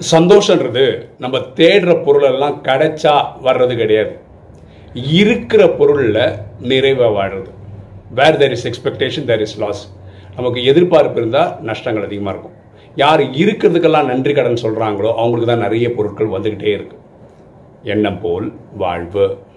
சந்தோஷன்றது. நம்ம தேடுற பொருளெல்லாம் கிடைச்சா வர்றது கிடையாது. இருக்கிற பொருளில் நிறைவாக வாழுறது. Where there is expectation there is loss நமக்கு எதிர்பார்ப்பு இருந்தால் நஷ்டங்கள் அதிகமாக இருக்கும். யார் இருக்கிறதுக்கெல்லாம் நன்றி கடன் சொல்கிறாங்களோ அவங்களுக்கு தான் நிறைய பொருட்கள் வந்துக்கிட்டே இருக்கு. எண்ணம் போல் வாழ்வு.